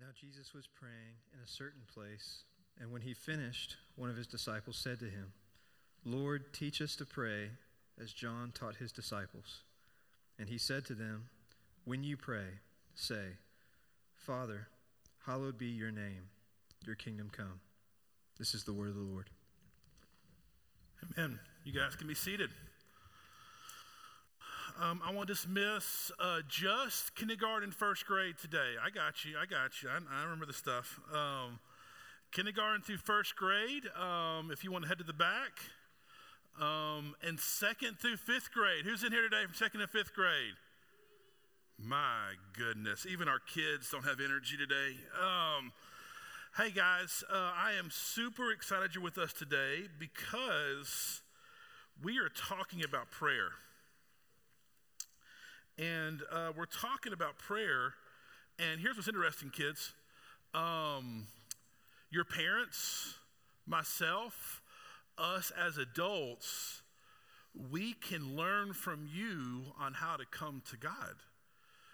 Now Jesus was praying in a certain place, and when he finished, one of his disciples said to him, Lord, teach us to pray as John taught his disciples. And he said to them, When you pray, say, Father, hallowed be your name, your kingdom come. This is the word of the Lord. Amen. You guys can be seated. Um, I want to dismiss uh, just kindergarten, first grade today. I got you. I got you. I, I remember the stuff. Um, kindergarten through first grade, um, if you want to head to the back. Um, and second through fifth grade. Who's in here today from second to fifth grade? My goodness. Even our kids don't have energy today. Um, hey, guys, uh, I am super excited you're with us today because we are talking about prayer. And uh, we're talking about prayer. And here's what's interesting, kids. Um, your parents, myself, us as adults, we can learn from you on how to come to God.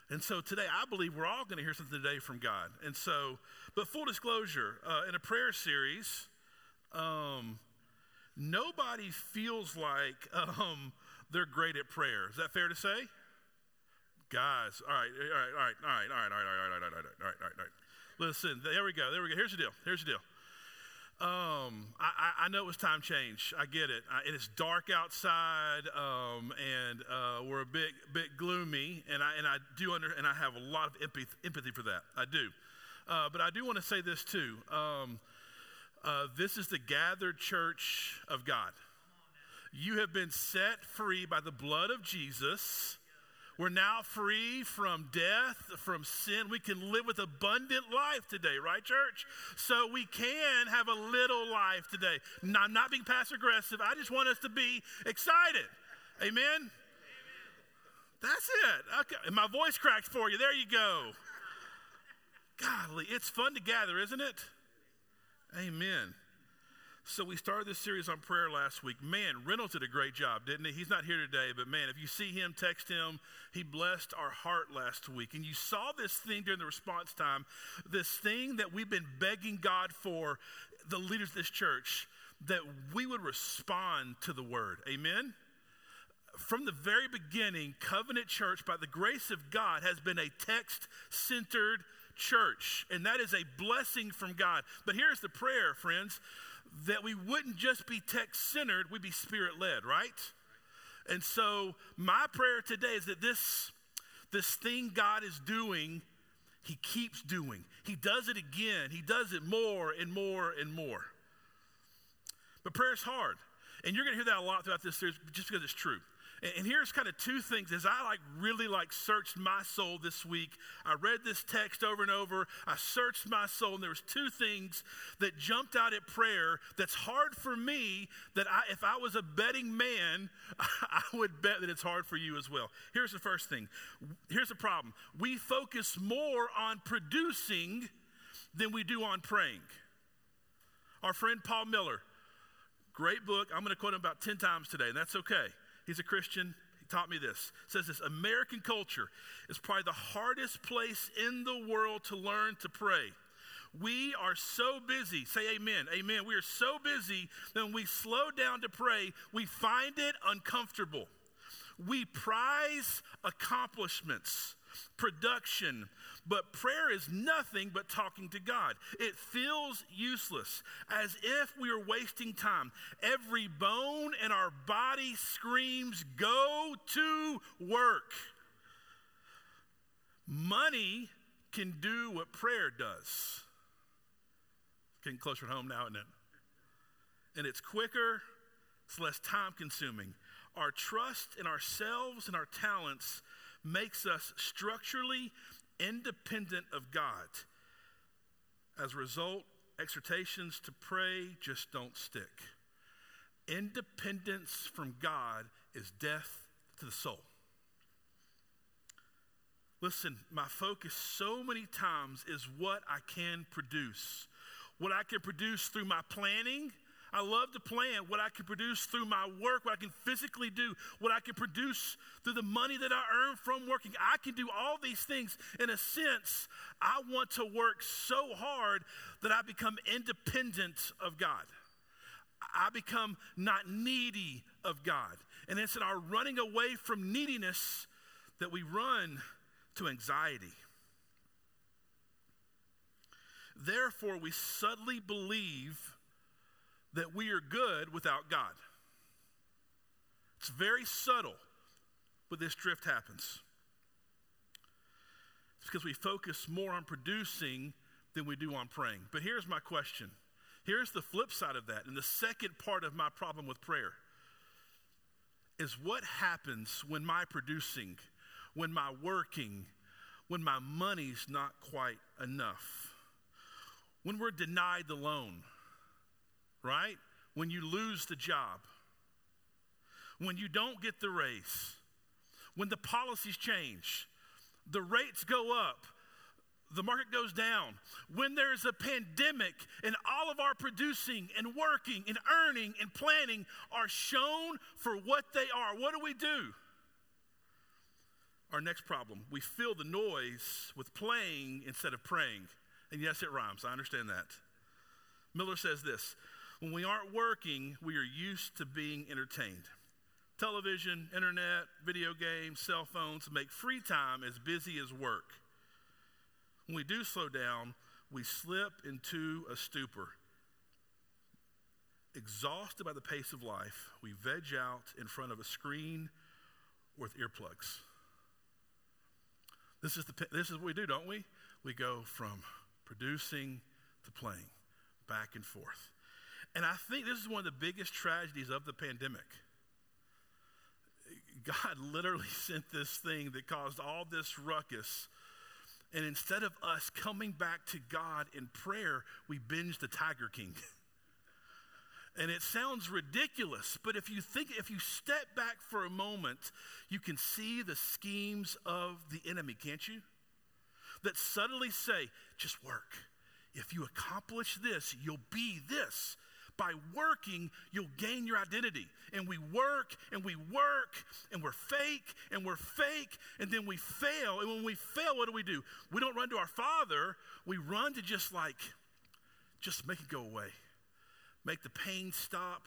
And so today, I believe we're all going to hear something today from God. And so, but full disclosure, uh, in a prayer series, um, nobody feels like um, they're great at prayer. Is that fair to say? Guys, all right, all right, all right, all right, all right, all right, all right, all right, all right, all right, all right, all right. Listen, there we go, there we go. Here's the deal. Here's the deal. Um, I, I know it was time change. I get it. I, it's dark outside, um, and uh, we're a bit bit gloomy, and I and I do under and I have a lot of empathy, empathy for that. I do, uh, but I do want to say this too. Um, uh, this is the gathered church of God. You have been set free by the blood of Jesus. We're now free from death, from sin. We can live with abundant life today, right, church? So we can have a little life today. I'm not being passive aggressive. I just want us to be excited. Amen? Amen. That's it. Okay. And my voice cracked for you. There you go. Golly, it's fun to gather, isn't it? Amen. So we started this series on prayer last week. Man, Reynolds did a great job, didn't he? He's not here today, but man, if you see him, text him. He blessed our heart last week. And you saw this thing during the response time, this thing that we've been begging God for, the leaders of this church, that we would respond to the word. Amen? From the very beginning, Covenant Church, by the grace of God, has been a text centered church. And that is a blessing from God. But here's the prayer, friends that we wouldn't just be text centered, we'd be spirit led, right? And so my prayer today is that this, this thing God is doing, He keeps doing. He does it again, He does it more and more and more. But prayer is hard. And you're going to hear that a lot throughout this series just because it's true. And here's kind of two things as I like really like searched my soul this week. I read this text over and over. I searched my soul and there was two things that jumped out at prayer that's hard for me that I, if I was a betting man, I would bet that it's hard for you as well. Here's the first thing. Here's the problem. We focus more on producing than we do on praying. Our friend Paul Miller, great book. I'm going to quote him about 10 times today, and that's okay. He's a Christian. He taught me this. It says this American culture is probably the hardest place in the world to learn to pray. We are so busy. Say amen. Amen. We are so busy that when we slow down to pray, we find it uncomfortable. We prize accomplishments, production, but prayer is nothing but talking to God. It feels useless, as if we are wasting time. Every bone in our body screams, Go to work. Money can do what prayer does. Getting closer to home now, isn't it? And it's quicker, it's less time consuming. Our trust in ourselves and our talents makes us structurally independent of God. As a result, exhortations to pray just don't stick. Independence from God is death to the soul. Listen, my focus so many times is what I can produce. What I can produce through my planning, I love to plan what I can produce through my work, what I can physically do, what I can produce through the money that I earn from working. I can do all these things. In a sense, I want to work so hard that I become independent of God. I become not needy of God. And it's in our running away from neediness that we run to anxiety. Therefore, we subtly believe that we are good without God. It's very subtle, but this drift happens. It's because we focus more on producing than we do on praying. But here's my question. Here's the flip side of that. And the second part of my problem with prayer is what happens when my producing, when my working, when my money's not quite enough? when we're denied the loan, right? When you lose the job, when you don't get the raise, when the policies change, the rates go up, the market goes down, when there's a pandemic and all of our producing and working and earning and planning are shown for what they are, what do we do? Our next problem we fill the noise with playing instead of praying. And yes, it rhymes. I understand that. Miller says this When we aren't working, we are used to being entertained. Television, internet, video games, cell phones make free time as busy as work. When we do slow down, we slip into a stupor. Exhausted by the pace of life, we veg out in front of a screen with earplugs. This is, the, this is what we do, don't we? We go from producing to playing, back and forth. And I think this is one of the biggest tragedies of the pandemic. God literally sent this thing that caused all this ruckus. And instead of us coming back to God in prayer, we binged the Tiger King. and it sounds ridiculous, but if you think, if you step back for a moment, you can see the schemes of the enemy, can't you? that suddenly say, just work. If you accomplish this, you'll be this. By working, you'll gain your identity. And we work and we work and we're fake and we're fake and then we fail. And when we fail, what do we do? We don't run to our Father, we run to just like, just make it go away. Make the pain stop,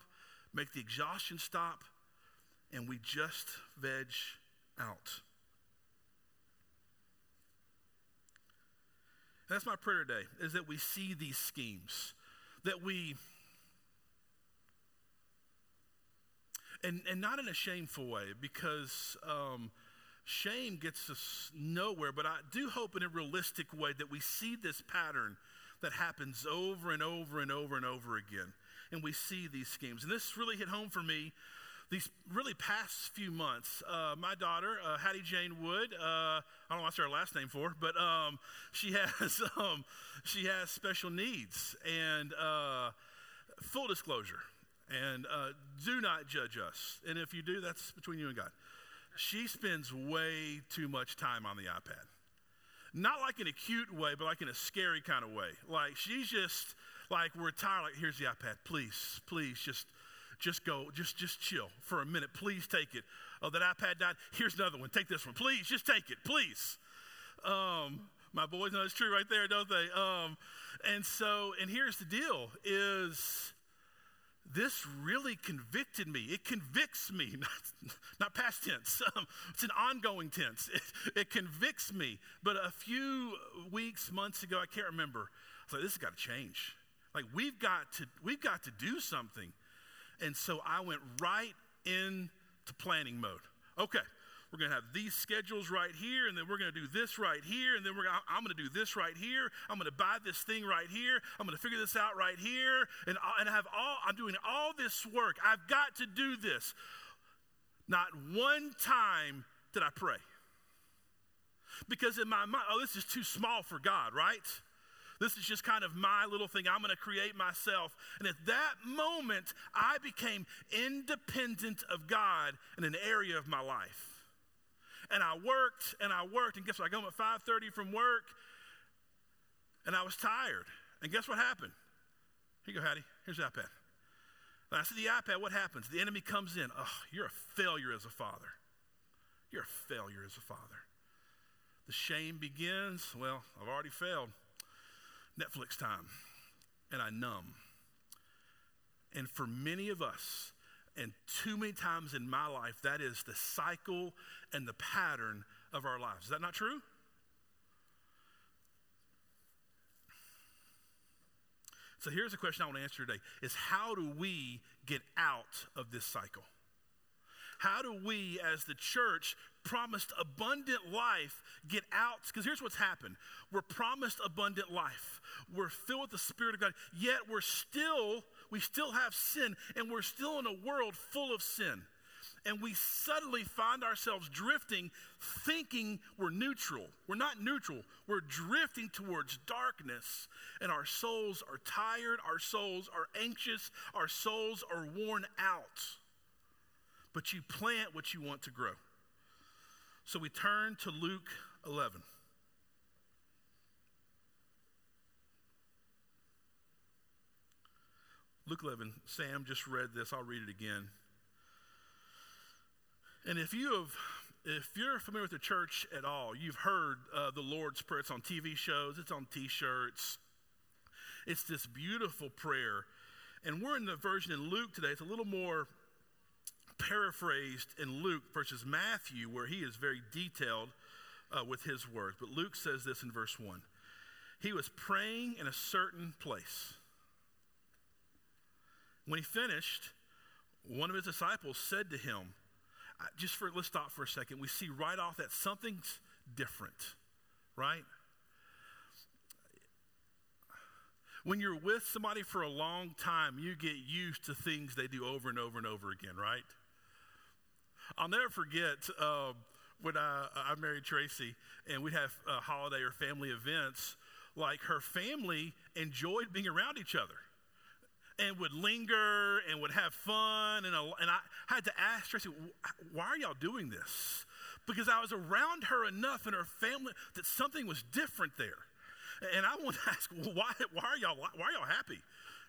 make the exhaustion stop, and we just veg out. That's my prayer today, is that we see these schemes, that we, and, and not in a shameful way, because um, shame gets us nowhere, but I do hope in a realistic way that we see this pattern that happens over and over and over and over again. And we see these schemes. And this really hit home for me these really past few months, uh, my daughter, uh, Hattie Jane Wood, uh, I don't know what's her last name for, but um, she has um, she has special needs and uh, full disclosure. And uh, do not judge us. And if you do, that's between you and God. She spends way too much time on the iPad. Not like in a cute way, but like in a scary kind of way. Like she's just like we're tired. Like here's the iPad. Please, please, just just go, just just chill for a minute. Please take it. Oh, that iPad died. Here's another one. Take this one. Please, just take it. Please. Um, my boys know it's true right there, don't they? Um, and so, and here's the deal: is this really convicted me. It convicts me, not, not past tense. Um, it's an ongoing tense. It, it, convicts me. But a few weeks, months ago, I can't remember. I was like, this has got to change. Like we've got to, we've got to do something. And so I went right into planning mode. Okay, we're going to have these schedules right here, and then we're going to do this right here, and then we're gonna, I'm going to do this right here. I'm going to buy this thing right here. I'm going to figure this out right here, and and I have all. I'm doing all this work. I've got to do this. Not one time did I pray, because in my mind, oh, this is too small for God, right? This is just kind of my little thing I'm going to create myself. And at that moment, I became independent of God in an area of my life. And I worked and I worked. And guess what? I go home at 5.30 from work and I was tired. And guess what happened? Here you go, Hattie. Here's the iPad. When I see the iPad, what happens? The enemy comes in. Oh, you're a failure as a father. You're a failure as a father. The shame begins. Well, I've already failed. Netflix time. And I numb. And for many of us, and too many times in my life, that is the cycle and the pattern of our lives. Is that not true? So here's a question I want to answer today is how do we get out of this cycle? How do we as the church promised abundant life get out? Because here's what's happened. We're promised abundant life. We're filled with the Spirit of God, yet we're still, we still have sin, and we're still in a world full of sin and we suddenly find ourselves drifting, thinking we're neutral. We're not neutral, we're drifting towards darkness, and our souls are tired, our souls are anxious, our souls are worn out. But you plant what you want to grow. So we turn to Luke 11. Luke 11, Sam just read this. I'll read it again. And if you have, if you're familiar with the church at all, you've heard uh, the Lord's Prayer. It's on TV shows, it's on T-shirts. It's this beautiful prayer, and we're in the version in Luke today. It's a little more paraphrased in Luke versus Matthew, where he is very detailed uh, with his words. But Luke says this in verse one. He was praying in a certain place. When he finished, one of his disciples said to him, just for let's stop for a second. We see right off that something's different, right? When you're with somebody for a long time, you get used to things they do over and over and over again, right? I'll never forget uh, when I, I, married Tracy and we'd have uh, holiday or family events. Like her family enjoyed being around each other and would linger and would have fun. And, and I had to ask Tracy, why are y'all doing this? Because I was around her enough and her family that something was different there. And I want to ask, well, why, why, are y'all, why are y'all happy?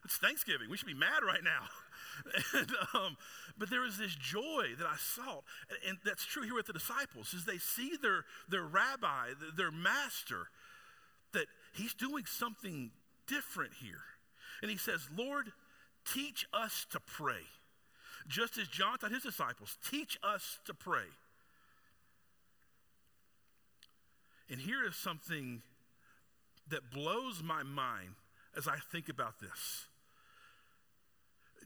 It's Thanksgiving. We should be mad right now. and, um, but there was this joy that I saw, and, and, that's true here with the disciples, is they see their, their rabbi, their master, that he's doing something different here. And he says, Lord, teach us to pray. Just as John taught his disciples, teach us to pray. And here is something that blows my mind as I think about this.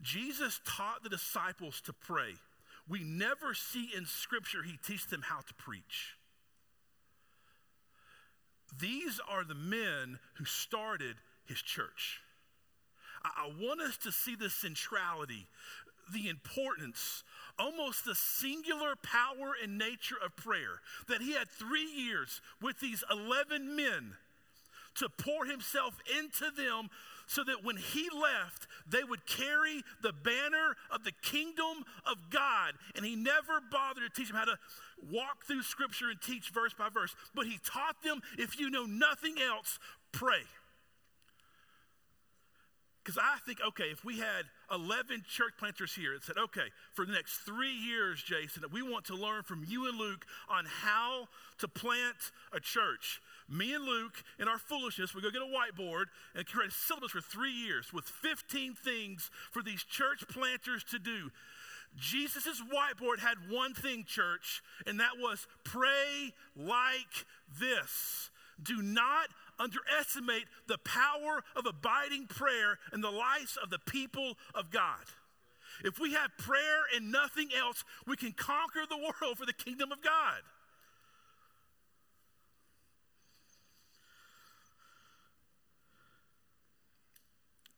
Jesus taught the disciples to pray. We never see in Scripture he teaches them how to preach. These are the men who started his church. I, want us to see the centrality, the importance, almost the singular power and nature of prayer. That he had three years with these 11 men to pour himself into them so that when he left, they would carry the banner of the kingdom of God. And he never bothered to teach them how to walk through scripture and teach verse by verse, but he taught them if you know nothing else, pray. Because I think, okay, if we had 11 church planters here and said, okay, for the next three years, Jason, that we want to learn from you and Luke on how to plant a church. Me and Luke, in our foolishness, we go get a whiteboard and create a syllabus for three years with 15 things for these church planters to do. Jesus' whiteboard had one thing, church, and that was pray like this. Do not underestimate the power of abiding prayer in the lives of the people of God. If we have prayer and nothing else, we can conquer the world for the kingdom of God.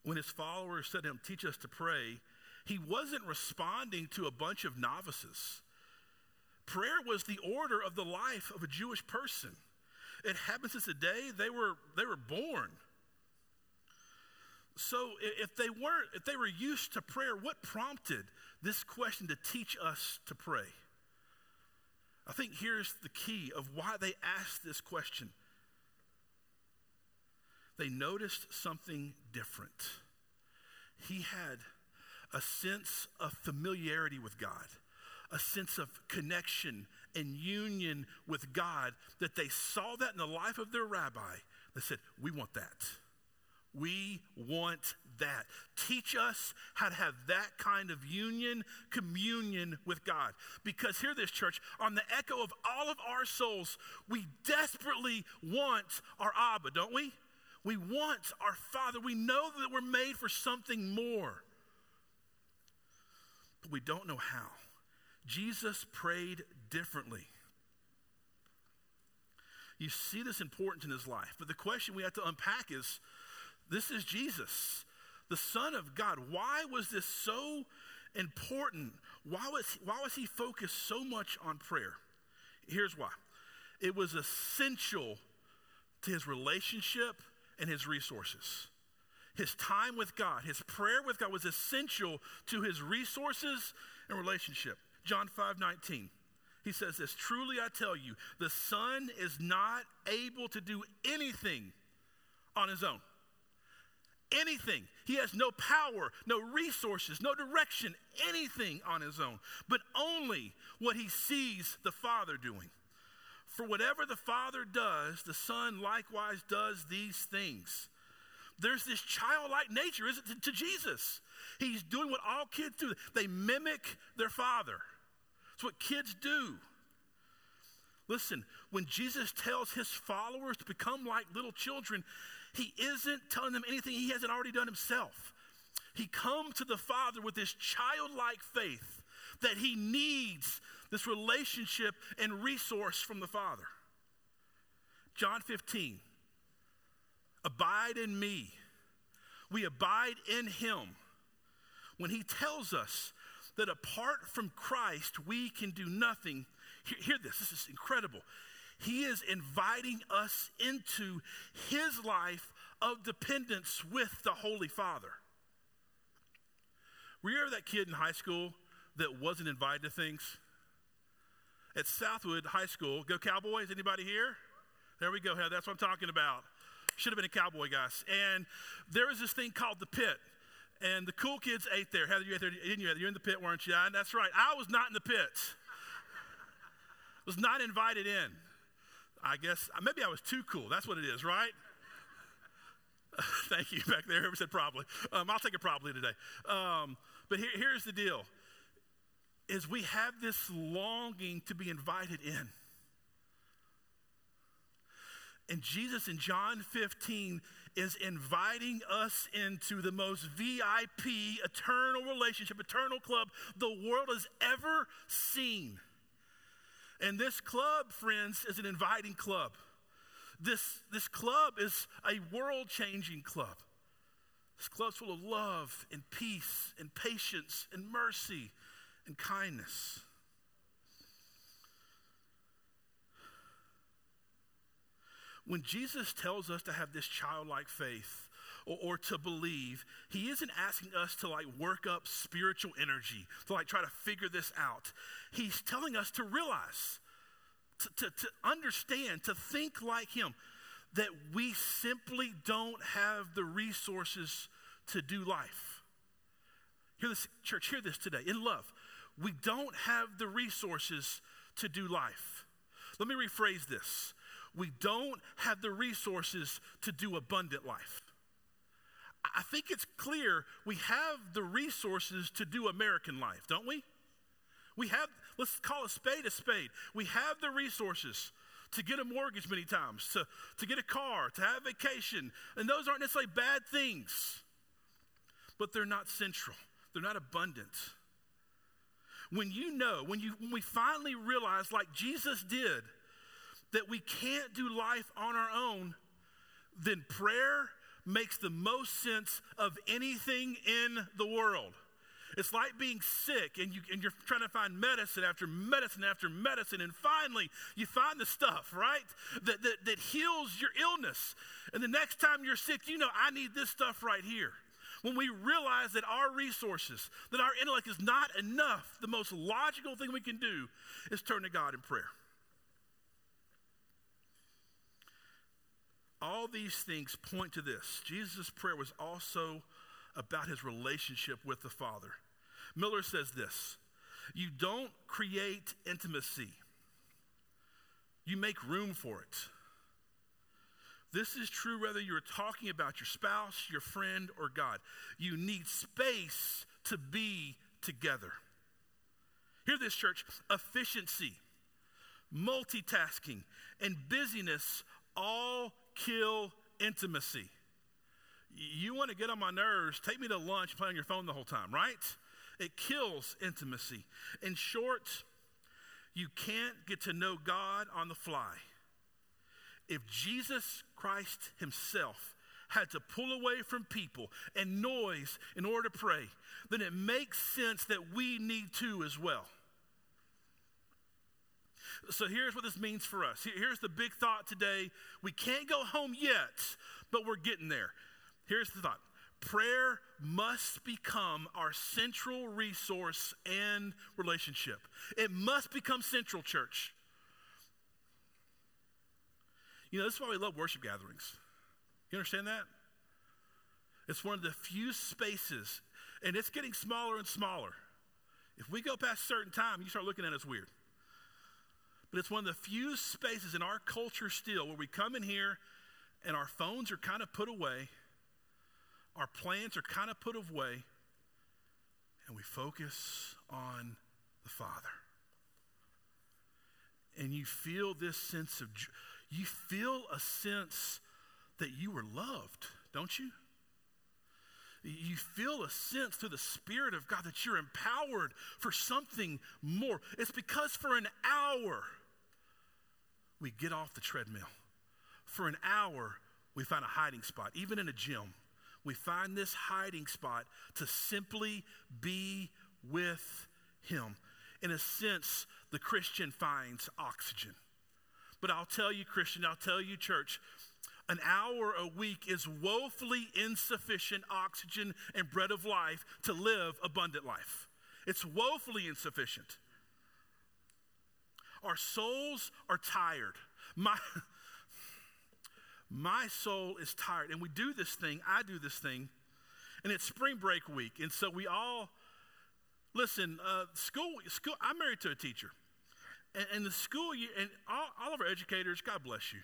When his followers said to him, Teach us to pray, he wasn't responding to a bunch of novices. Prayer was the order of the life of a Jewish person. It happens since the day they were, they were born. So if they weren't, if they were used to prayer, what prompted this question to teach us to pray? I think here's the key of why they asked this question. They noticed something different. He had a sense of familiarity with God, a sense of connection and union with God, that they saw that in the life of their rabbi. They said, We want that. We want that. Teach us how to have that kind of union, communion with God. Because hear this, church, on the echo of all of our souls, we desperately want our Abba, don't we? We want our Father. We know that we're made for something more, but we don't know how. Jesus prayed differently. You see this importance in his life, but the question we have to unpack is this is Jesus, the Son of God. Why was this so important? Why was, why was he focused so much on prayer? Here's why it was essential to his relationship and his resources. His time with God, his prayer with God was essential to his resources and relationship. John 5 19. He says this Truly I tell you, the Son is not able to do anything on his own anything. He has no power, no resources, no direction, anything on his own, but only what he sees the Father doing. For whatever the Father does, the Son likewise does these things. There's this childlike nature, isn't it, to Jesus? He's doing what all kids do. They mimic their father. It's what kids do. Listen, when Jesus tells his followers to become like little children, he isn't telling them anything he hasn't already done himself. He come to the Father with this childlike faith that he needs this relationship and resource from the Father. John 15, abide in me. We abide in him. When he tells us that apart from Christ, we can do nothing, hear, hear this, this is incredible. He is inviting us into his life of dependence with the Holy Father. Were you ever that kid in high school that wasn't invited to things? At Southwood High School, go Cowboys, anybody here? There we go, that's what I'm talking about. Should have been a cowboy, guys. And there was this thing called the pit. And the cool kids ate there. Heather, you ate there, didn't you? You're in the pit, weren't you? And that's right. I was not in the pit. was not invited in. I guess maybe I was too cool. That's what it is, right? Thank you back there. Whoever said probably. Um, I'll take it probably today. Um, but here, here's the deal: is we have this longing to be invited in. And Jesus in John 15 is inviting us into the most VIP, eternal relationship, eternal club the world has ever seen. And this club, friends, is an inviting club. This, this club is a world changing club. This club's full of love and peace and patience and mercy and kindness. When Jesus tells us to have this childlike faith or, or, to believe, he isn't asking us to like work up spiritual energy, to like try to figure this out. He's telling us to realize, to, to, to understand, to think like him, that we simply don't have the resources to do life. Hear this, church, hear this today in love. We don't have the resources to do life. Let me rephrase this we don't have the resources to do abundant life. I think it's clear we have the resources to do American life, don't we? We have, let's call a spade a spade. We have the resources to get a mortgage many times, to, to get a car, to have a vacation. And those aren't necessarily bad things, but they're not central, they're not abundant. When you know, when, you, when we finally realize, like Jesus did, that we can't do life on our own, then prayer makes the most sense of anything in the world. It's like being sick and, you, and you're trying to find medicine after medicine after medicine, and finally you find the stuff, right? That, that, that heals your illness. And the next time you're sick, you know, I need this stuff right here. When we realize that our resources, that our intellect is not enough, the most logical thing we can do is turn to God in prayer. All these things point to this. Jesus' prayer was also about his relationship with the Father. Miller says this You don't create intimacy, you make room for it. This is true whether you're talking about your spouse, your friend, or God. You need space to be together. Hear this, church efficiency, multitasking, and busyness all kill intimacy. You want to get on my nerves, take me to lunch, play on your phone the whole time, right? It kills intimacy. In short, you can't get to know God on the fly. If Jesus Christ Himself had to pull away from people and noise in order to pray, then it makes sense that we need to as well. So here's what this means for us. Here's the big thought today. We can't go home yet, but we're getting there. Here's the thought prayer must become our central resource and relationship. It must become central, church. You know, this is why we love worship gatherings. You understand that? It's one of the few spaces, and it's getting smaller and smaller. If we go past a certain time, you start looking at us weird. But it's one of the few spaces in our culture still where we come in here and our phones are kind of put away, our plans are kind of put away, and we focus on the Father. And you feel this sense of, you feel a sense that you were loved, don't you? You feel a sense through the Spirit of God that you're empowered for something more. It's because for an hour, we get off the treadmill. For an hour, we find a hiding spot, even in a gym. We find this hiding spot to simply be with Him. In a sense, the Christian finds oxygen. But I'll tell you, Christian, I'll tell you, church, an hour a week is woefully insufficient oxygen and bread of life to live abundant life. It's woefully insufficient. Our souls are tired. My, my soul is tired. And we do this thing, I do this thing, and it's spring break week. And so we all, listen, uh, school, school, I'm married to a teacher. And, and the school year, and all, all, of our educators, God bless you.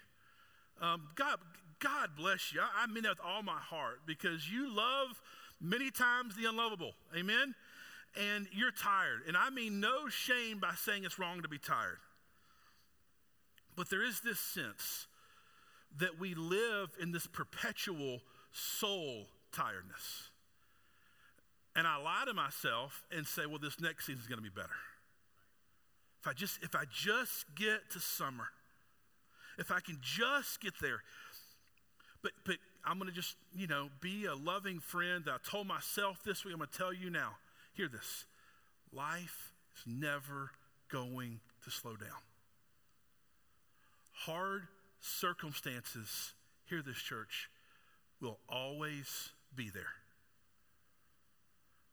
Um, God, God bless you. I, I mean that with all my heart because you love many times the unlovable. Amen? And you're tired. And I mean no shame by saying it's wrong to be tired. But there is this sense that we live in this perpetual soul tiredness. And I lie to myself and say, well, this next season is going to be better. If I just if I just get to summer, if I can just get there. But but I'm going to just, you know, be a loving friend I told myself this week. I'm going to tell you now. Hear this. Life is never going to slow down. Hard circumstances, hear this, church, will always be there.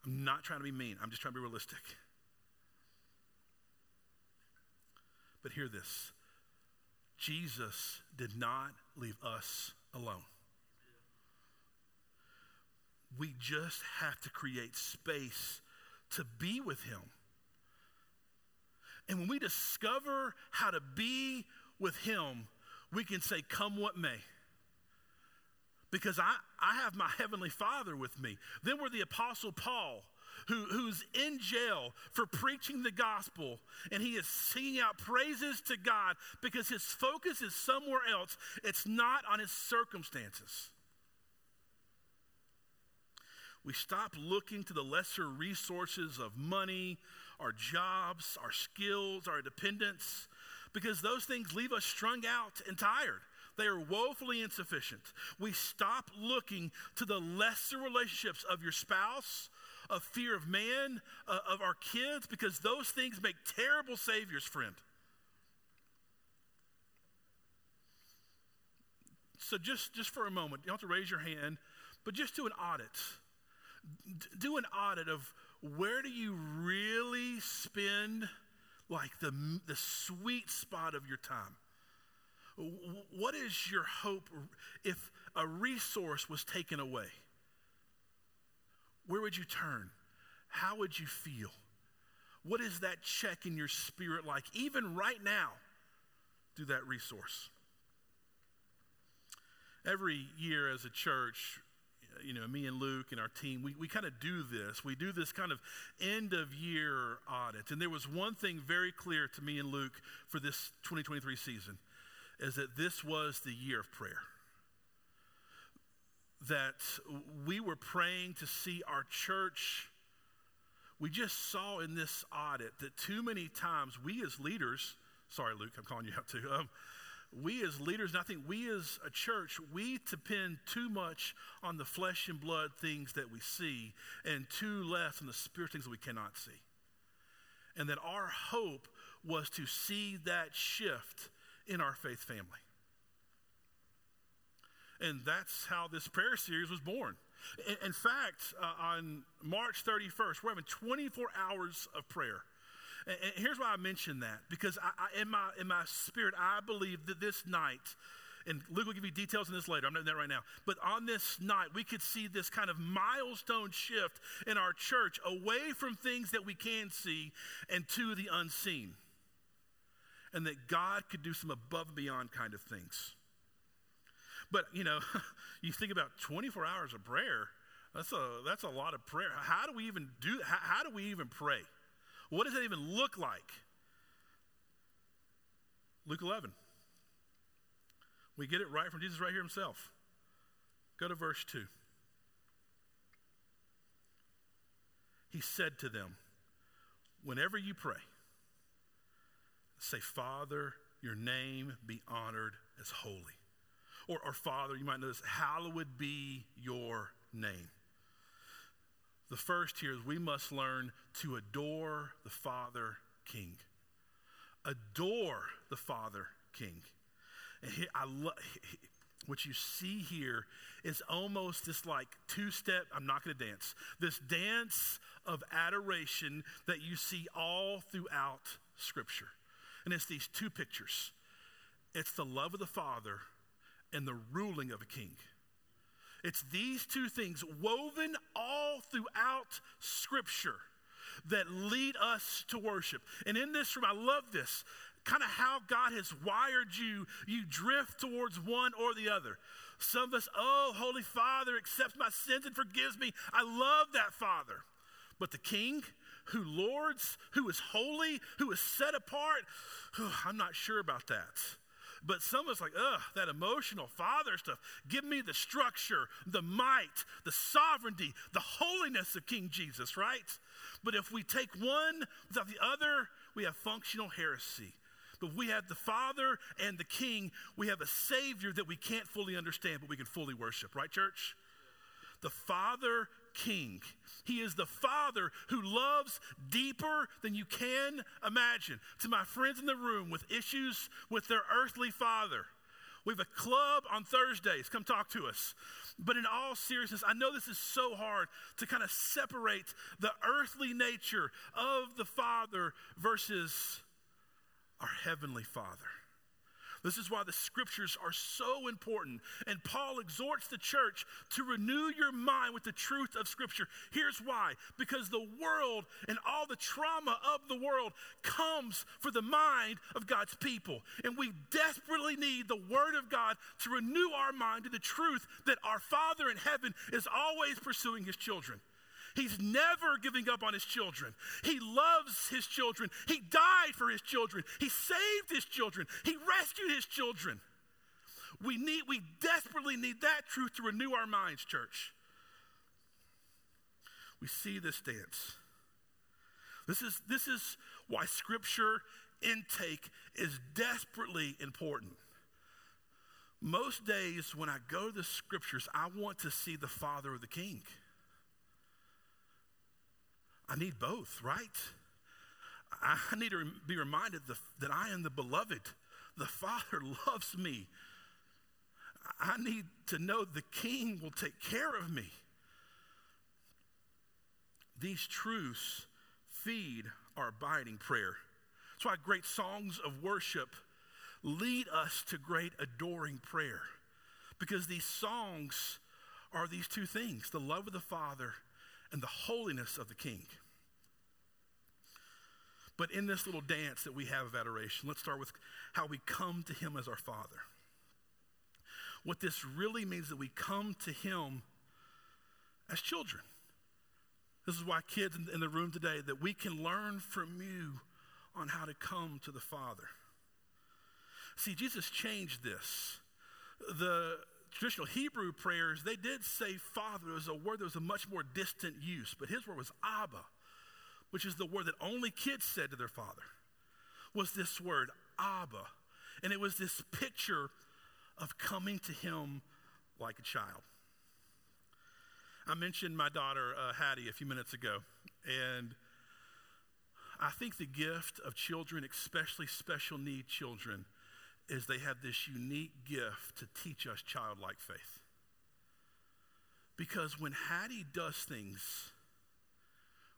I'm not trying to be mean, I'm just trying to be realistic. But hear this Jesus did not leave us alone. We just have to create space to be with Him. And when we discover how to be with Him, we can say, Come what may. Because I, I have my Heavenly Father with me. Then we're the Apostle Paul. Who, who's in jail for preaching the gospel, and he is singing out praises to God because his focus is somewhere else. It's not on his circumstances. We stop looking to the lesser resources of money, our jobs, our skills, our dependence, because those things leave us strung out and tired. They are woefully insufficient. We stop looking to the lesser relationships of your spouse, of fear of man, uh, of our kids, because those things make terrible saviors, friend. So just, just for a moment, you don't have to raise your hand, but just do an audit. Do an audit of where do you really spend like the, the sweet spot of your time? What is your hope if a resource was taken away? Where would you turn? how would you feel? What is that check in your spirit like, even right now, through that resource? Every year as a church, you know, me and Luke and our team, we, we kind of do this. We do this kind of end of year audit. And there was one thing very clear to me and Luke for this 2023 season is that this was the year of prayer. That we were praying to see our church. We just saw in this audit that too many times we as leaders, sorry, Luke, I'm calling you out too. Um, we as leaders, and I think we as a church, we depend too much on the flesh and blood things that we see and too less on the spirit things that we cannot see. And that our hope was to see that shift in our faith family. And that's how this prayer series was born. In, in fact, uh, on March 31st, we're having 24 hours of prayer. And, and here's why I mention that because I, I, in, my, in my spirit, I believe that this night, and Luke will give you details on this later. I'm not doing that right now. But on this night, we could see this kind of milestone shift in our church away from things that we can see and to the unseen. And that God could do some above and beyond kind of things. But, you know, you think about 24 hours of prayer, that's a, that's a lot of prayer. How do we even do how, how do we even pray? What does that even look like? Luke 11. We get it right from Jesus right here himself. Go to verse 2. He said to them, Whenever you pray, say, Father, your name be honored as holy. Or, or Father, you might this, hallowed be your name. The first here is we must learn to adore the Father King. Adore the Father King. And he, I love what you see here is almost this like two step, I'm not going to dance, this dance of adoration that you see all throughout Scripture. And it's these two pictures it's the love of the Father and the ruling of a king. It's these two things woven all throughout Scripture that lead us to worship. And in this room, I love this kind of how God has wired you. You drift towards one or the other. Some of us, oh, Holy Father, accepts my sins and forgives me. I love that Father. But the King, who lords, who is holy, who is set apart, oh, I'm not sure about that. But some of us like, ugh, that emotional father stuff. Give me the structure, the might, the sovereignty, the holiness of King Jesus, right? But if we take one without the other, we have functional heresy. But we have the Father and the King. We have a Savior that we can't fully understand, but we can fully worship, right, church? The Father King. He is the Father who loves deeper than you can imagine. To my friends in the room with issues with their earthly father, we have a club on Thursdays. Come talk to us. But in all seriousness, I know this is so hard to kind of separate the earthly nature of the Father versus our Heavenly Father. This is why the scriptures are so important. And Paul exhorts the church to renew your mind with the truth of scripture. Here's why because the world and all the trauma of the world comes for the mind of God's people. And we desperately need the word of God to renew our mind to the truth that our Father in heaven is always pursuing his children. He's never giving up on his children. He loves his children. He died for his children. He saved his children. He rescued his children. We need we desperately need that truth to renew our minds, church. We see this dance. This is this is why scripture intake is desperately important. Most days when I go to the scriptures, I want to see the father of the king. I need both, right? I need to be reminded that I am the beloved. The Father loves me. I need to know the King will take care of me. These truths feed our abiding prayer. That's why great songs of worship lead us to great adoring prayer. Because these songs are these two things the love of the Father and the holiness of the king. But in this little dance that we have of adoration, let's start with how we come to him as our Father. What this really means that we come to him as children. This is why kids in the room today that we can learn from you on how to come to the Father. See, Jesus changed this. The traditional Hebrew prayers, they did say Father. It was a word that was a much more distant use, but his word was Abba, which is the word that only kids said to their father, was this word, Abba. And it was this picture of coming to him like a child. I mentioned my daughter, uh, Hattie, a few minutes ago, and I think the gift of children, especially special need children, is they have this unique gift to teach us childlike faith. Because when Hattie does things,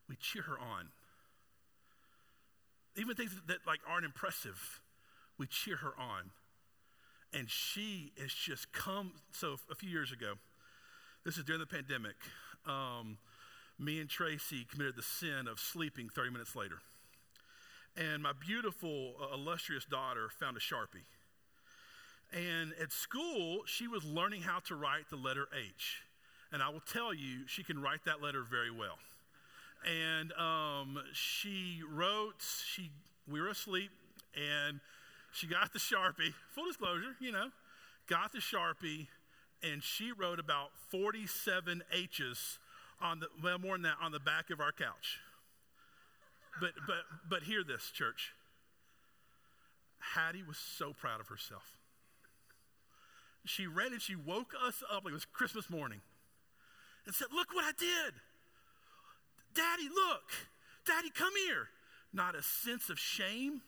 we cheer her on. Even things that, like aren't impressive, we cheer her on. And she is just come. So a few years ago, this is during the pandemic. Um, me and Tracy committed the sin of sleeping 30 minutes later. And my beautiful, uh, illustrious daughter found a Sharpie. And at school, she was learning how to write the letter H. And I will tell you, she can write that letter very well. And um, she wrote, she, we were asleep, and she got the Sharpie, full disclosure, you know, got the Sharpie, and she wrote about 47 H's on the, well, more than that, on the back of our couch. But, but, but hear this, church. Hattie was so proud of herself. She ran and she woke us up like it was Christmas morning and said, Look what I did. Daddy, look. Daddy, come here. Not a sense of shame,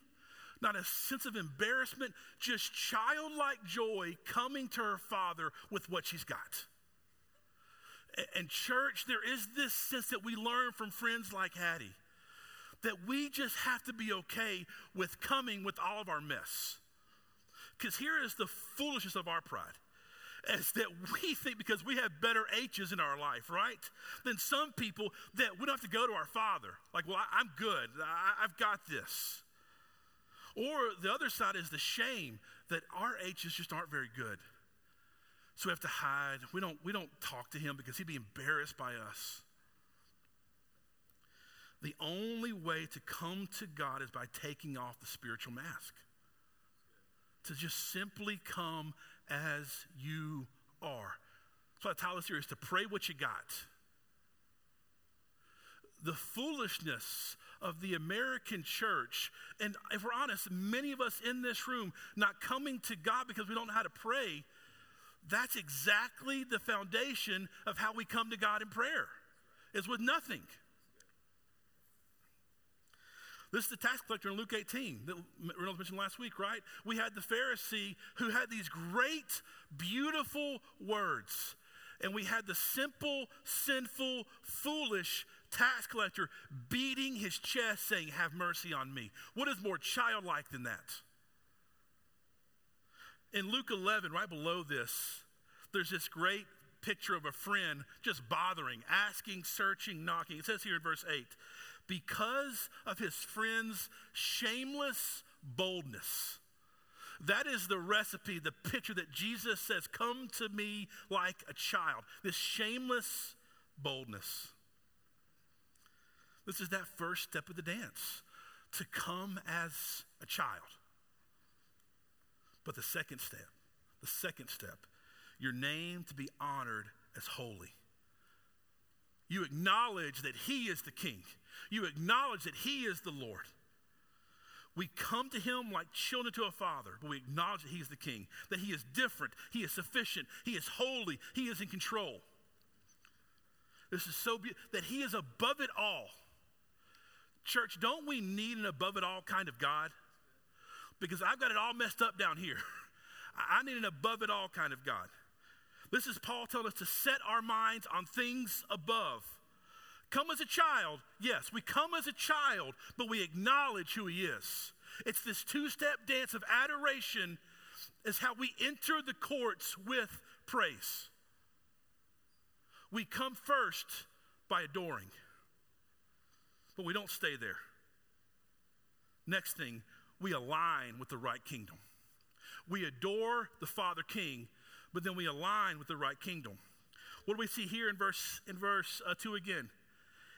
not a sense of embarrassment, just childlike joy coming to her father with what she's got. And, church, there is this sense that we learn from friends like Hattie that we just have to be okay with coming with all of our mess. Because here is the foolishness of our pride. Is that we think because we have better H's in our life, right? Than some people that we don't have to go to our Father. Like, well, I, am good. I, I've got this. Or the other side is the shame that our H's just aren't very good. So we have to hide. We don't, we don't talk to him because he'd be embarrassed by us. The only way to come to God is by taking off the spiritual mask. To just simply come as you are. So I tell us here is to pray what you got. The foolishness of the American church, and if we're honest, many of us in this room not coming to God because we don't know how to pray, that's exactly the foundation of how we come to God in prayer, is with nothing. This is the tax collector in Luke 18 that Reynolds mentioned last week, right? We had the Pharisee who had these great, beautiful words. And we had the simple, sinful, foolish tax collector beating his chest saying, Have mercy on me. What is more childlike than that? In Luke 11, right below this, there's this great picture of a friend just bothering, asking, searching, knocking. It says here in verse 8 because of his friend's shameless boldness. That is the recipe, the picture that Jesus says, Come to me like a child. This shameless boldness. This is that first step of the dance to come as a child. But the second step, the second step, your name to be honored as holy. You acknowledge that He is the King. You acknowledge that He is the Lord. We come to Him like children to a father, but we acknowledge that He is the King, that He is different, He is sufficient, He is holy, He is in control. This is so beautiful that He is above it all. Church, don't we need an above it all kind of God? Because I've got it all messed up down here. I need an above it all kind of God. This is Paul telling us to set our minds on things above. Come as a child, yes, we come as a child, but we acknowledge who he is. It's this two step dance of adoration, is how we enter the courts with praise. We come first by adoring. But we don't stay there. Next thing, we align with the right kingdom. We adore the Father King, but then we align with the right kingdom. What do we see here in verse in verse uh, 2 again?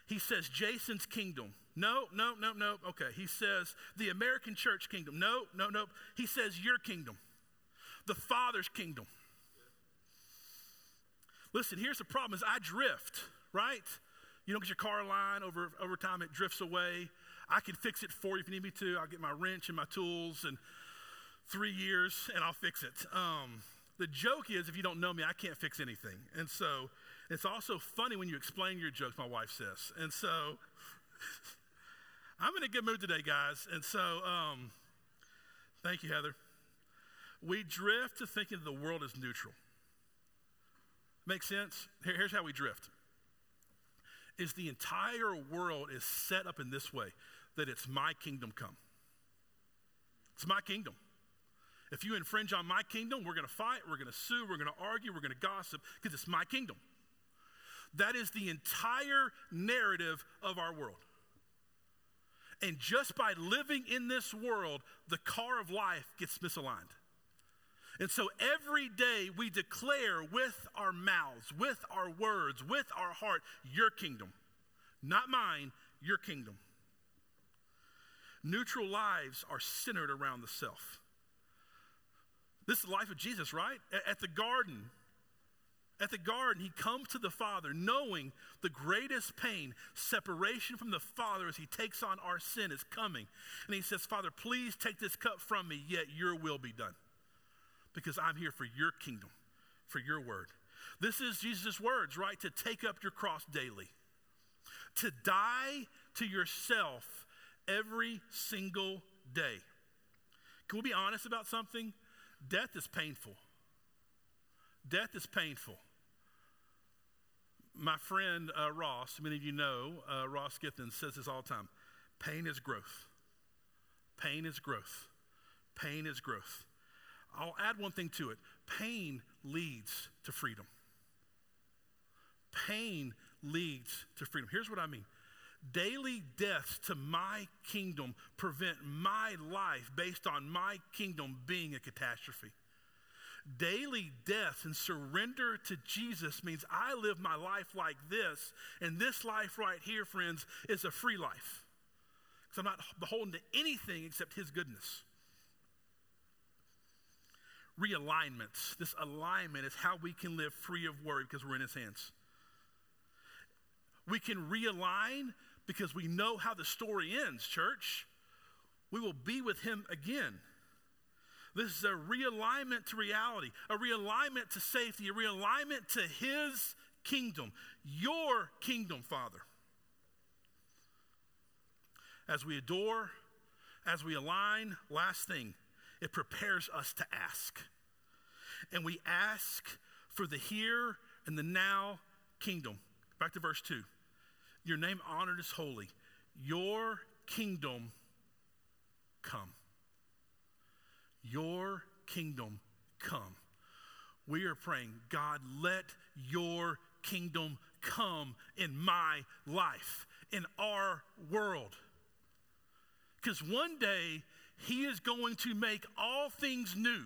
He says Jason's kingdom. No, no, no, no. Okay. He says the American church kingdom. No, no, no. He says your kingdom. The Father's kingdom. Listen, here's the problem is I drift, right? You don't get your car line over over time it drifts away. I can fix it for you if you need me to. I'll get my wrench and my tools and three years and I'll fix it. Um, the joke is, if you don't know me, I can't fix anything. And so it's also funny when you explain your jokes, my wife says. And so I'm in a good mood today, guys. And so um, thank you, Heather. We drift to thinking the world is neutral. Makes sense? Here, here's how we drift. Is the entire world is set up in this way that it's my kingdom come. It's my kingdom. If you infringe on my kingdom, we're going to fight, we're going to sue, we're going to argue, we're going to gossip because it's my kingdom. That is the entire narrative of our world. And just by living in this world, the car of life gets misaligned. And so every day we declare with our mouths, with our words, with our heart, your kingdom. Not mine, your kingdom. Neutral lives are centered around the self. This is the life of Jesus, right? At the garden, at the garden, he comes to the Father knowing the greatest pain, separation from the Father as he takes on our sin, is coming. And he says, Father, please take this cup from me, yet your will be done. Because I'm here for your kingdom, for your word. This is Jesus' words, right? To take up your cross daily, to die to yourself every single day. Can we be honest about something? Death is painful. Death is painful. My friend uh, Ross, many of you know, uh, Ross Githens says this all the time pain is growth. Pain is growth. Pain is growth. I'll add one thing to it pain leads to freedom. Pain leads to freedom. Here's what I mean daily deaths to my kingdom prevent my life based on my kingdom being a catastrophe. Daily death and surrender to Jesus means I live my life like this, and this life right here, friends, is a free life. Because I'm not beholden to anything except His goodness. Realignments. This alignment is how we can live free of worry because we're in His hands. We can realign because we know how the story ends, church. We will be with him again. This is a realignment to reality, a realignment to safety, a realignment to his kingdom, your kingdom, Father. As we adore, as we align, last thing, it prepares us to ask. And we ask for the here and the now kingdom. Back to verse 2. Your name honored is holy. Your kingdom come. Kingdom come. We are praying, God, let your kingdom come in my life, in our world. Because one day, He is going to make all things new.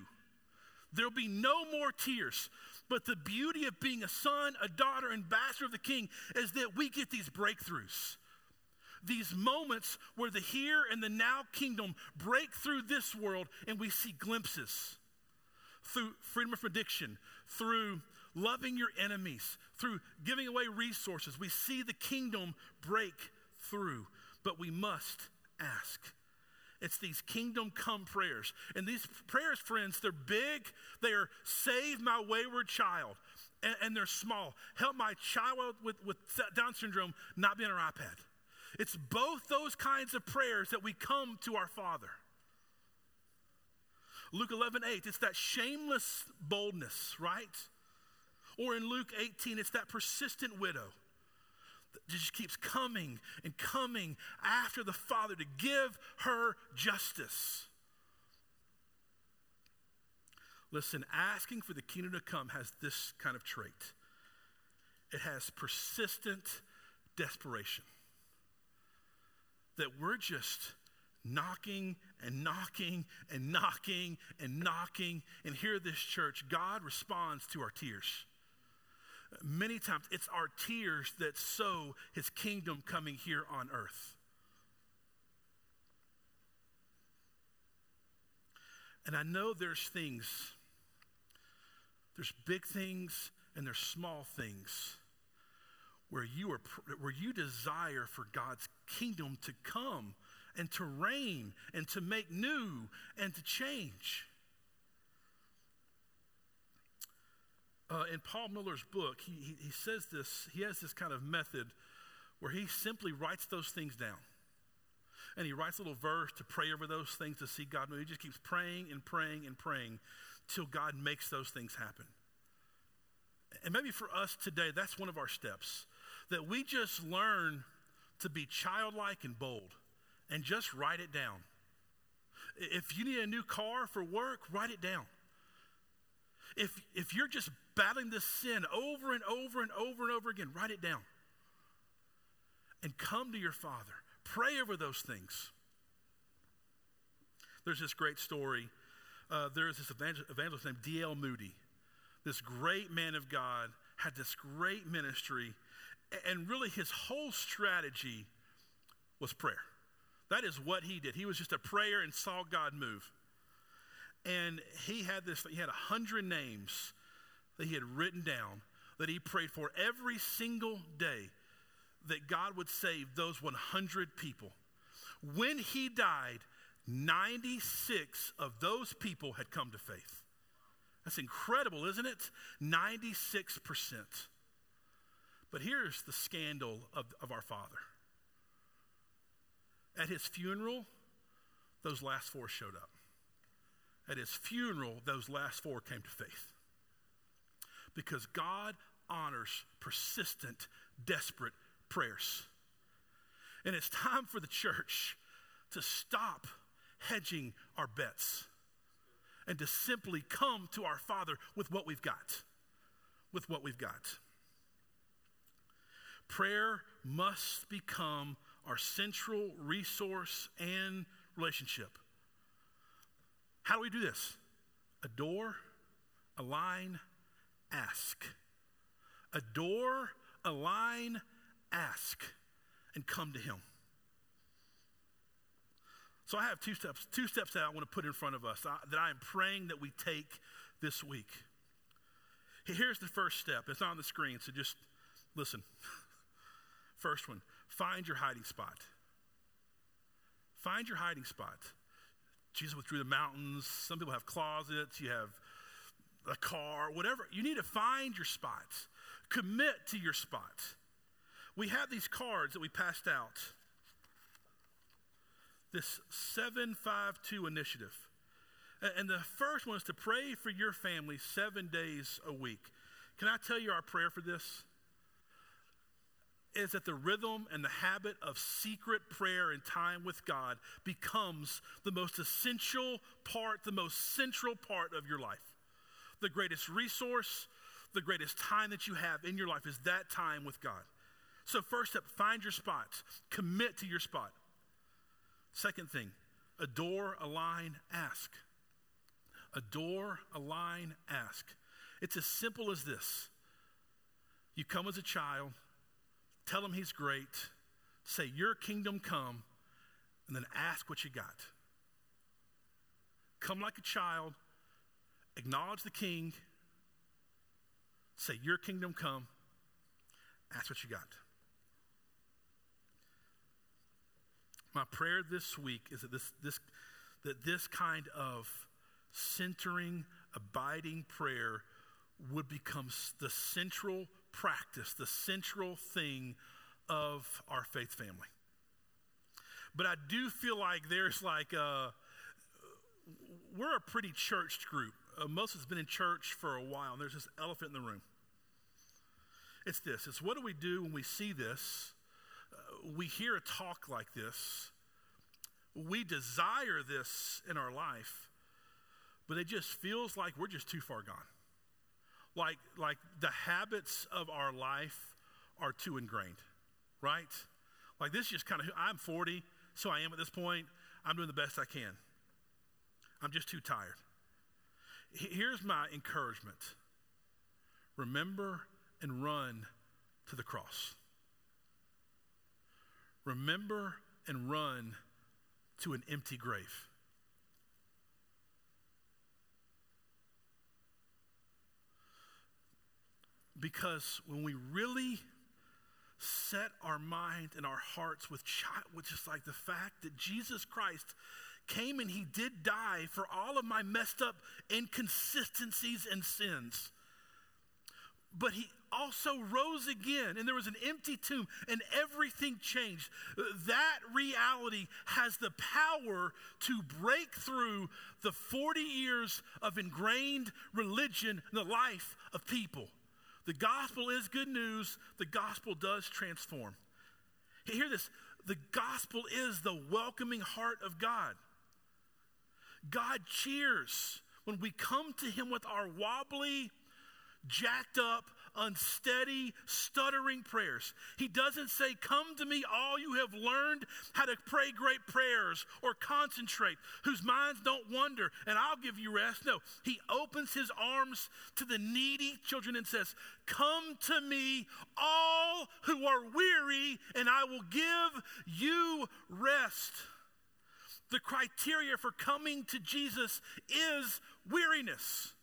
There'll be no more tears. But the beauty of being a son, a daughter, ambassador of the king is that we get these breakthroughs. These moments where the here and the now kingdom break through this world and we see glimpses through freedom of addiction, through loving your enemies, through giving away resources. We see the kingdom break through, but we must ask. It's these kingdom come prayers. And these prayers, friends, they're big. They are save my wayward child. And, and they're small. Help my child with, with Down syndrome not be on our iPad. It's both those kinds of prayers that we come to our Father. Luke 11, 8, it's that shameless boldness, right? Or in Luke 18, it's that persistent widow that just keeps coming and coming after the Father to give her justice. Listen, asking for the kingdom to come has this kind of trait it has persistent, desperation. That we're just knocking and knocking and knocking and knocking. And here, this church, God responds to our tears. Many times, it's our tears that sow his kingdom coming here on earth. And I know there's things, there's big things and there's small things where you are where you desire for God's kingdom to come and to reign and to make new and to change. Uh, in Paul Miller's book, he, he, he says this, he has this kind of method where he simply writes those things down. And he writes a little verse to pray over those things to see God move. He just keeps praying and praying and praying till God makes those things happen. And maybe for us today, that's one of our steps that we just learn to be childlike and bold and just write it down. If you need a new car for work, write it down. If, if you're just battling this sin over and over and over and over again, write it down. And come to your Father. Pray over those things. There's this great story. Uh, there's this evangelist named D.L. Moody. This great man of God had this great ministry, and really his whole strategy was prayer. That is what he did. He was just a prayer and saw God move. And he had this, he had a hundred names that he had written down that he prayed for every single day that God would save those 100 people. When he died, 96 of those people had come to faith. That's incredible, isn't it? 96%. But here's the scandal of, of our Father. At his funeral, those last four showed up. At his funeral, those last four came to faith. Because God honors persistent, desperate prayers. And it's time for the church to stop hedging our bets and to simply come to our Father with what we've got. With what we've got. Prayer must become our central resource and relationship. How do we do this? Adore, align, ask. Adore, align, ask, and come to Him. So I have two steps, two steps that I want to put in front of us uh, that I am praying that we take this week. Here's the first step. It's on the screen, so just listen. First one find your hiding spot. Find your hiding spot. Jesus withdrew the mountains. Some people have closets. You have a car, whatever. You need to find your spot. Commit to your spot. We have these cards that we passed out. This 752 initiative. And the first one is to pray for your family seven days a week. Can I tell you our prayer for this? Is that the rhythm and the habit of secret prayer and time with God becomes the most essential part, the most central part of your life. The greatest resource, the greatest time that you have in your life is that time with God. So, first step, find your spot, commit to your spot. Second thing, adore, align, ask. Adore, align, ask. It's as simple as this. You come as a child, tell him he's great, say, Your kingdom come, and then ask what you got. Come like a child, acknowledge the king, say, Your kingdom come, ask what you got. My prayer this week is that this, this, that this kind of centering, abiding prayer would become the central practice, the central thing of our faith family. But I do feel like there's like a, we're a pretty churched group. Uh, most of us been in church for a while, and there's this elephant in the room. It's this. It's what do we do when we see this we hear a talk like this, we desire this in our life, but it just feels like we're just too far gone. Like, like the habits of our life are too ingrained. right? Like this is just kind of, I'm 40, so I am at this point. I'm doing the best I can. I'm just too tired. Here's my encouragement remember and run to the cross. Remember and run to an empty grave. Because when we really set our mind and our hearts with, child, with just like the fact that Jesus Christ came and he did die for all of my messed up inconsistencies and sins. But he also rose again, and there was an empty tomb, and everything changed. That reality has the power to break through the 40 years of ingrained religion in the life of people. The gospel is good news, the gospel does transform. Hear this the gospel is the welcoming heart of God. God cheers when we come to Him with our wobbly, jacked up, unsteady, stuttering prayers. He doesn't say, Come to me, all you have learned how to pray great prayers or concentrate, whose minds don't wander, and I'll give you rest. No, he opens his arms to the needy children and says, Come to me, all who are weary, and I will give you rest. The criteria for coming to Jesus is weariness.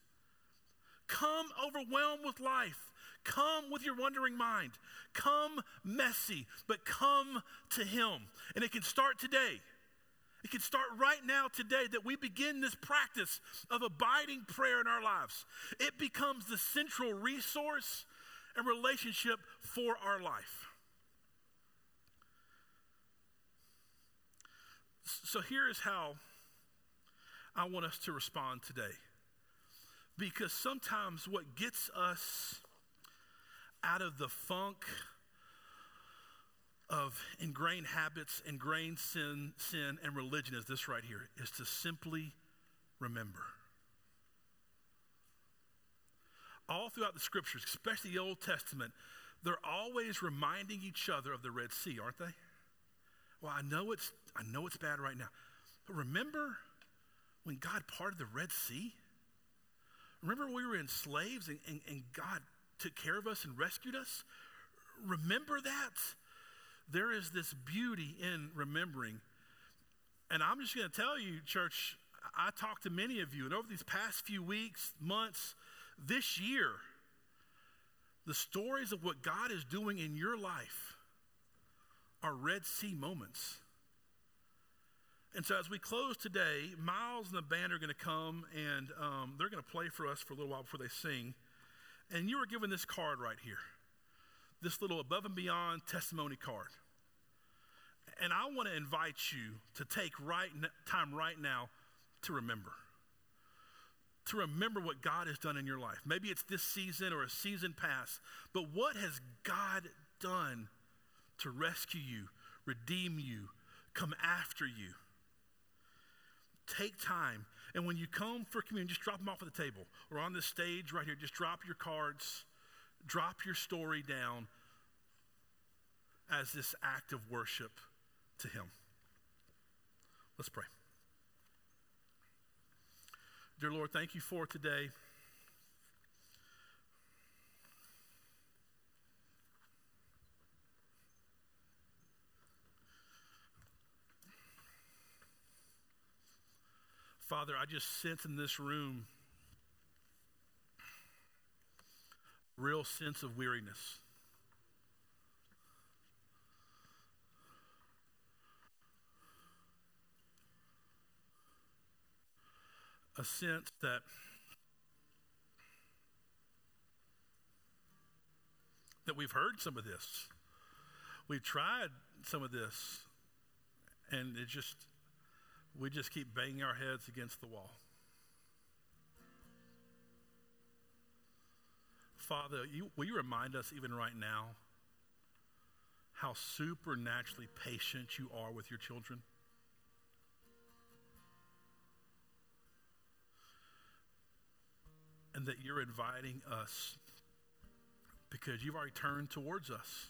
Come overwhelmed with life. Come with your wondering mind. Come messy, but come to Him. And it can start today. It can start right now, today, that we begin this practice of abiding prayer in our lives. It becomes the central resource and relationship for our life. So here is how I want us to respond today. Because sometimes what gets us out of the funk of ingrained habits, ingrained sin, sin and religion is this right here is to simply remember. All throughout the scriptures, especially the Old Testament, they're always reminding each other of the Red Sea, aren't they? Well, I know it's I know it's bad right now. But remember when God parted the Red Sea? Remember we were enslaved and, and, and God took care of us and rescued us? Remember that? There is this beauty in remembering. And I'm just going to tell you, church, I talked to many of you, and over these past few weeks, months, this year, the stories of what God is doing in your life are Red Sea moments. And so, as we close today, Miles and the band are going to come and um, they're going to play for us for a little while before they sing. And you were given this card right here this little above and beyond testimony card. And I want to invite you to take right time right now to remember. To remember what God has done in your life. Maybe it's this season or a season past, but what has God done to rescue you, redeem you, come after you? Take time. And when you come for communion, just drop them off at the table or on the stage right here. Just drop your cards, drop your story down as this act of worship to Him. Let's pray. Dear Lord, thank you for today. Father, I just sense in this room real sense of weariness. A sense that that we've heard some of this. We've tried some of this and it just we just keep banging our heads against the wall. Father, you, will you remind us even right now how supernaturally patient you are with your children? And that you're inviting us because you've already turned towards us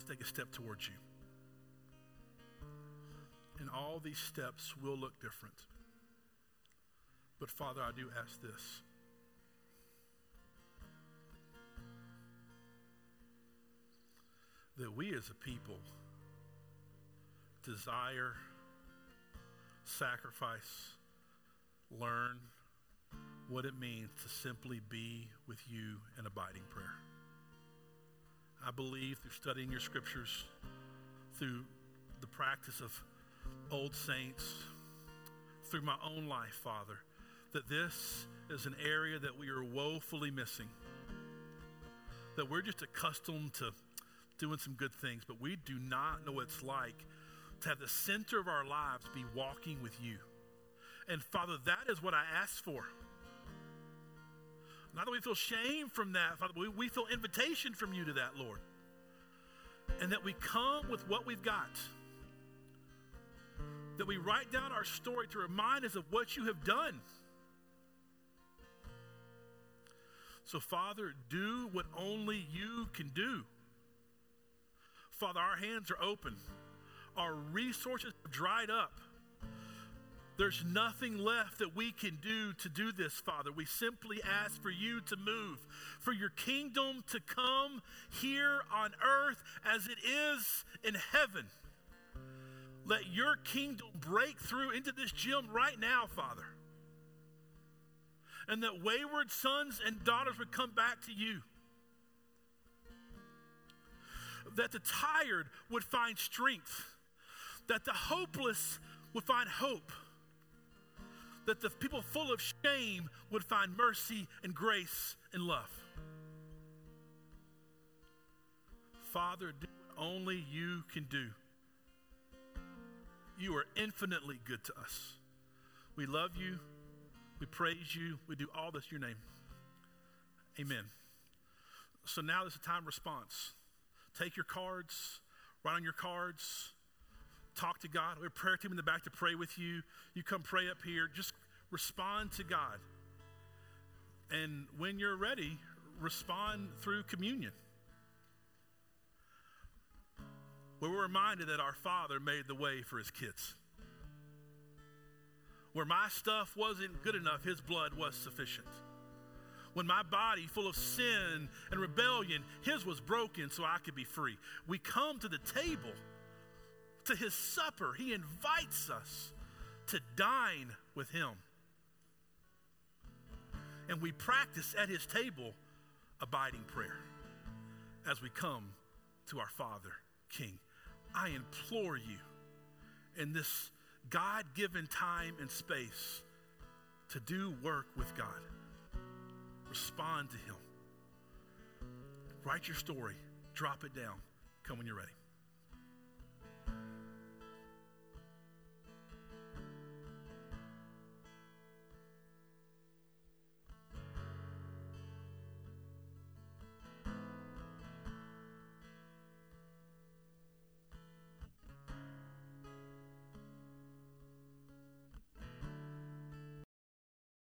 to take a step towards you. And all these steps will look different. But Father, I do ask this. That we as a people desire, sacrifice, learn what it means to simply be with you in abiding prayer. I believe through studying your scriptures, through the practice of old saints, through my own life, Father, that this is an area that we are woefully missing. That we're just accustomed to doing some good things, but we do not know what it's like to have the center of our lives be walking with you. And Father, that is what I ask for. Not that we feel shame from that, Father, we, we feel invitation from you to that, Lord. And that we come with what we've got. That we write down our story to remind us of what you have done. So, Father, do what only you can do. Father, our hands are open, our resources have dried up. There's nothing left that we can do to do this, Father. We simply ask for you to move, for your kingdom to come here on earth as it is in heaven. Let your kingdom break through into this gym right now, Father. And that wayward sons and daughters would come back to you. That the tired would find strength. That the hopeless would find hope that the people full of shame would find mercy and grace and love. Father, do what only you can do. You are infinitely good to us. We love you. We praise you. We do all this in your name. Amen. So now is a time response. Take your cards, write on your cards talk to God. We have a prayer team in the back to pray with you. You come pray up here. Just respond to God. And when you're ready, respond through communion. Where we're reminded that our Father made the way for his kids. Where my stuff wasn't good enough, his blood was sufficient. When my body, full of sin and rebellion, his was broken so I could be free. We come to the table to his supper. He invites us to dine with him. And we practice at his table abiding prayer as we come to our Father, King. I implore you in this God given time and space to do work with God. Respond to Him. Write your story, drop it down. Come when you're ready.